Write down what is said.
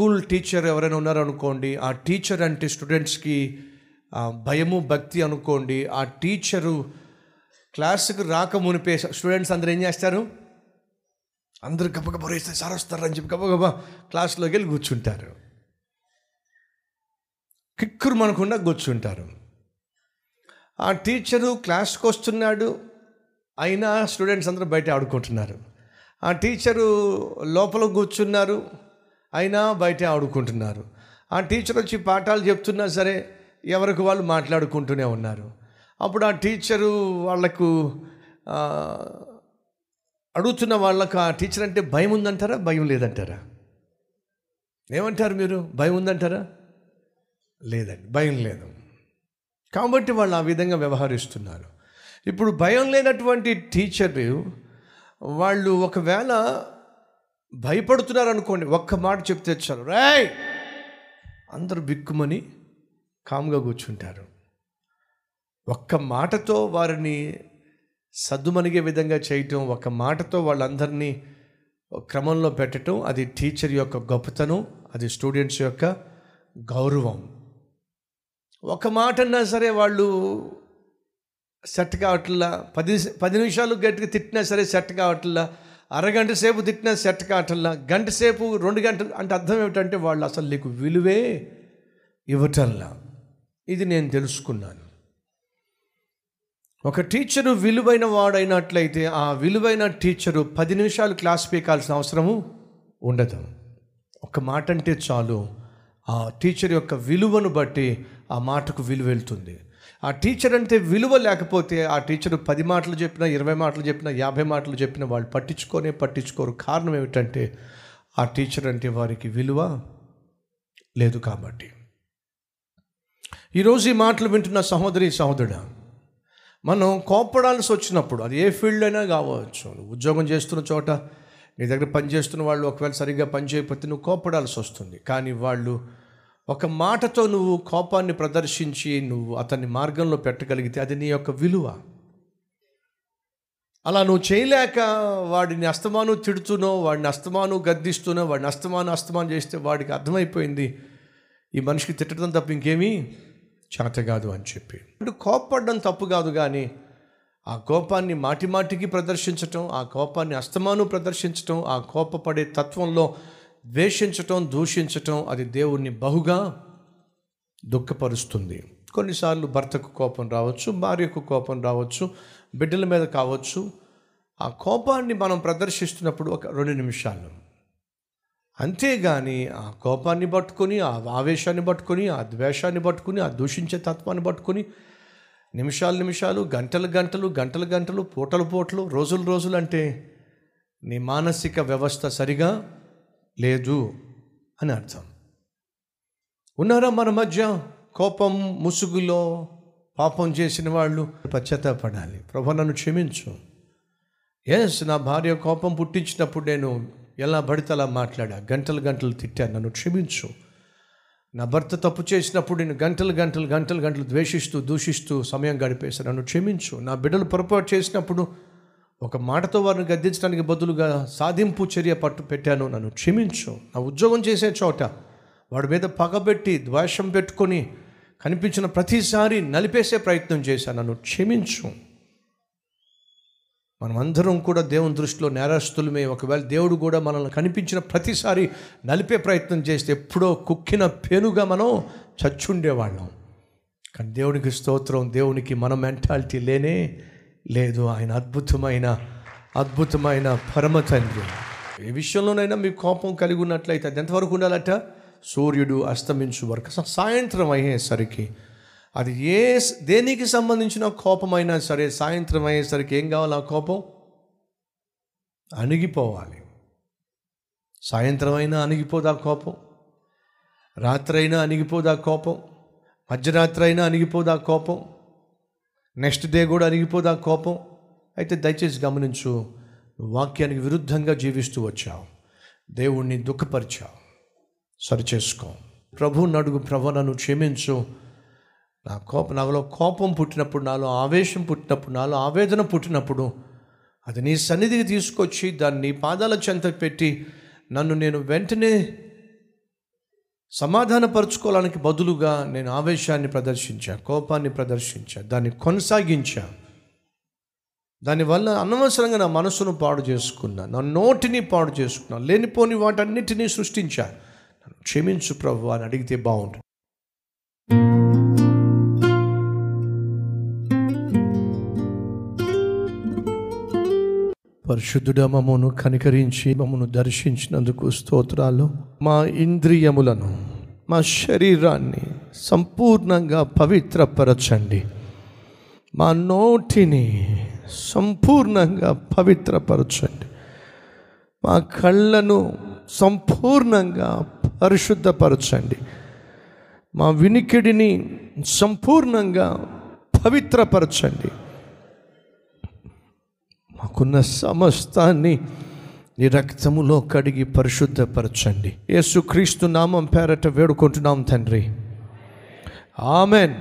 School teacher ఎవరైనా ఉన్నారనుకోండి ఆ టీచర్ అంటే స్టూడెంట్స్కి భయము భక్తి అనుకోండి ఆ టీచరు క్లాస్కి రాక మునిపే స్టూడెంట్స్ అందరూ ఏం చేస్తారు? అందరూ గబగబా రేస్తే సార్ వస్తారు అని చెప్పి గబగబా క్లాస్లోకి వెళ్ళి కూర్చుంటారు. కిక్కురు మనకుండా కూర్చుంటారు. ఆ టీచరు క్లాస్కి వస్తున్నాడు అయినా స్టూడెంట్స్ అందరూ బయట ఆడుకుంటున్నారు. ఆ టీచరు లోపల కూర్చున్నారు అయినా బయటే ఆడుకుంటున్నారు. ఆ టీచర్ వచ్చి పాఠాలు చెప్తున్నా సరే ఎవరికి వాళ్ళు మాట్లాడుకుంటూనే ఉన్నారు. అప్పుడు ఆ టీచరు వాళ్ళకు అడుగుతున్న వాళ్ళకు ఆ టీచర్ అంటే భయం ఉందంటారా? భయం లేదంటారా? ఏమంటారు మీరు? భయం ఉందంటారా? లేదండి భయం లేదు. కాబట్టి వాళ్ళు ఆ విధంగా వ్యవహరిస్తున్నారు. ఇప్పుడు భయం లేనటువంటి టీచర్ వాళ్ళు ఒకవేళ భయపడుతున్నారు అనుకోండి ఒక్క మాట చెప్తే చాలు. రాయ్! అందరూ బిక్కుమని కామ్గా కూర్చుంటారు. ఒక్క మాటతో వారిని సద్దుమణిగే విధంగా చేయటం ఒక మాటతో వాళ్ళందరినీ క్రమంలో పెట్టడం అది టీచర్ యొక్క గొప్పతనం అది స్టూడెంట్స్ యొక్క గౌరవం. ఒక మాట అన్నా సరే వాళ్ళు సెట్ కావట్లా పది పది నిమిషాలు గట్టిగా తిట్టినా సరే సెట్ కావట్లా అరగంట సేపు తిట్టిన సెట్ కాటల్లా గంట సేపు రెండు గంటలు అంటే అర్థం ఏమిటంటే వాళ్ళు అసలు నీకు విలువే ఇవ్వటంలా. ఇది నేను తెలుసుకున్నాను. ఒక టీచరు విలువైన వాడైనట్లయితే ఆ విలువైన టీచరు పది నిమిషాలు క్లాస్ పీకాల్సిన అవసరము ఉండదు. ఒక మాట అంటే చాలు ఆ టీచర్ యొక్క విలువను బట్టి ఆ మాటకు విలువ వెళ్తుంది. ఆ టీచర్ అంటే విలువ లేకపోతే ఆ టీచర్ పది మాటలు చెప్పినా ఇరవై మాటలు చెప్పినా యాభై మాటలు చెప్పినా వాళ్ళు పట్టించుకోనే పట్టించుకోరు. కారణం ఏమిటంటే ఆ టీచర్ అంటే వారికి విలువ లేదు కాబట్టి. ఈరోజు ఈ మాటలు వింటున్న సహోదరి సహోదరుడు మనం కోపడాల్సి వచ్చినప్పుడు అది ఏ ఫీల్డ్ అయినా కావచ్చు ఉద్యోగం చేస్తున్న చోట నీ దగ్గర పనిచేస్తున్న వాళ్ళు ఒకవేళ సరిగ్గా పని చేయకపోతే నువ్వు కోపడాల్సి వస్తుంది. కానీ వాళ్ళు ఒక మాటతో నువ్వు కోపాన్ని ప్రదర్శించి నువ్వు అతన్ని మార్గంలో పెట్టగలిగితే అది నీ యొక్క విలువ. అలా నువ్వు చేయలేక వాడిని అస్తమాను తిడుతూనో వాడిని అస్తమాను గద్దిస్తూనో వాడిని అస్తమాను అస్తమానం చేస్తే వాడికి అర్థమైపోయింది. ఈ మనిషికి తిట్టడం తప్ప ఇంకేమీ చేత కాదు అని చెప్పి. అంటే కోపపడడం తప్పు కాదు కానీ ఆ కోపాన్ని మాటిమాటికి ప్రదర్శించటం ఆ కోపాన్ని అస్తమాను ప్రదర్శించటం ఆ కోపపడే తత్వంలో ద్వేషించటం దూషించటం అది దేవుణ్ణి బహుగా దుఃఖపరుస్తుంది. కొన్నిసార్లు భర్తకు కోపం రావచ్చు భార్యకు కోపం రావచ్చు బిడ్డల మీద కావచ్చు. ఆ కోపాన్ని మనం ప్రదర్శిస్తున్నప్పుడు ఒక రెండు నిమిషాలు. అంతేగాని ఆ కోపాన్ని పట్టుకొని ఆ ఆవేశాన్ని పట్టుకొని ఆ ద్వేషాన్ని పట్టుకొని ఆ దూషించే తత్వాన్ని పట్టుకొని నిమిషాలు నిమిషాలు గంటలు గంటలు గంటలు గంటలు పూటలు పూటలు రోజులు రోజులు అంటే నీ మానసిక వ్యవస్థ సరిగా లేదు అని అర్థం. ఉన్నారా మన మధ్య? కోపం ముసుగులో పాపం చేసిన వాళ్ళు పశ్చాత్తాపడాలి. ప్రభు నన్ను క్షమించు. ఎస్ నా భార్య కోపం పుట్టించినప్పుడు నేను ఎలా పడితే అలా మాట్లాడా? గంటలు గంటలు తిట్టాను నన్ను క్షమించు. నా భర్త తప్పు చేసినప్పుడు నేను గంటలు గంటలు గంటలు గంటలు ద్వేషిస్తూ దూషిస్తూ సమయం గడిపేశాను. నన్ను క్షమించు. నా బిడ్డలు పొరపాటు చేసినప్పుడు ఒక మాటతో వారిని గద్దించడానికి బదులుగా సాధింపు చర్య పట్టు పెట్టాను. నన్ను క్షమించు. నా ఉద్యోగం చేసే చోట వాడి మీద పగబెట్టి ద్వేషం పెట్టుకొని కనిపించిన ప్రతిసారి నలిపేసే ప్రయత్నం చేశాను నన్ను క్షమించు. మనమందరం కూడా దేవుని దృష్టిలో నేరస్తులమే. ఒకవేళ దేవుడు కూడా మనల్ని కనిపించిన ప్రతిసారి నలిపే ప్రయత్నం చేస్తే ఎప్పుడో కుక్కిన పేనుగా మనం చచ్చుండేవాళ్ళం. కానీ దేవునికి స్తోత్రం దేవునికి మన మెంటాలిటీ లేనే లేదు ఆయన అద్భుతమైన అద్భుతమైన పరమ తండ్రి. ఏ విషయంలోనైనా మీకు కోపం కలిగి ఉన్నట్లయితే అది ఎంతవరకు ఉండాలట? సూర్యుడు అస్తమించు వరకు సాయంత్రం అయ్యేసరికి. అది ఏ దేనికి సంబంధించిన కోపమైనా సరే సాయంత్రం అయ్యేసరికి ఏం కావాలి ఆ కోపం? అణిగిపోవాలి. సాయంత్రం అయినా అణిగిపోదా కోపం? రాత్రైనా అణిగిపోదా కోపం? మధ్యరాత్రి అయినా అణిగిపోదా కోపం? నెక్స్ట్ డే కూడా అరిగిపోదా కోపం? అయితే దయచేసి గమనించు వాక్యానికి విరుద్ధంగా జీవిస్తూ వచ్చావు. దేవుణ్ణి దుఃఖపరిచావు. సరిచేసుకో ప్రభు నడుగు ప్రభు నన్ను క్షమించు. నా కోపం నాలో కోపం పుట్టినప్పుడు నాలో ఆవేశం పుట్టినప్పుడు నాలో ఆవేదన పుట్టినప్పుడు అది నీ సన్నిధికి తీసుకొచ్చి దాన్ని పాదాల చెంత పెట్టి నన్ను నేను వెంటనే సమాధానపరచుకోవడానికి బదులుగా నేను ఆవేశాన్ని ప్రదర్శించా కోపాన్ని ప్రదర్శించా దాన్ని కొనసాగించా. దానివల్ల అనవసరంగా నా మనసును పాడు చేసుకున్నా నా నోటిని పాడు చేసుకున్నా లేనిపోని వాటన్నిటినీ సృష్టించా. క్షమించు ప్రభు అని అడిగితే బాగుంటుంది పరిశుద్ధుడ మమ్మను కనికరించి మమ్మను దర్శించినందుకు స్తోత్రాలు. మా ఇంద్రియములను మా శరీరాన్ని సంపూర్ణంగా పవిత్రపరచండి. మా నోటిని సంపూర్ణంగా పవిత్రపరచండి. మా కళ్ళను సంపూర్ణంగా పరిశుద్ధపరచండి. మా వినికిడిని సంపూర్ణంగా పవిత్రపరచండి. నాకున్న సమస్తాన్ని నీ రక్తములో కడిగి పరిశుద్ధపరచండి. యేసుక్రీస్తు నామం పేరట వేడుకుంటున్నాం తండ్రి. ఆమెన్.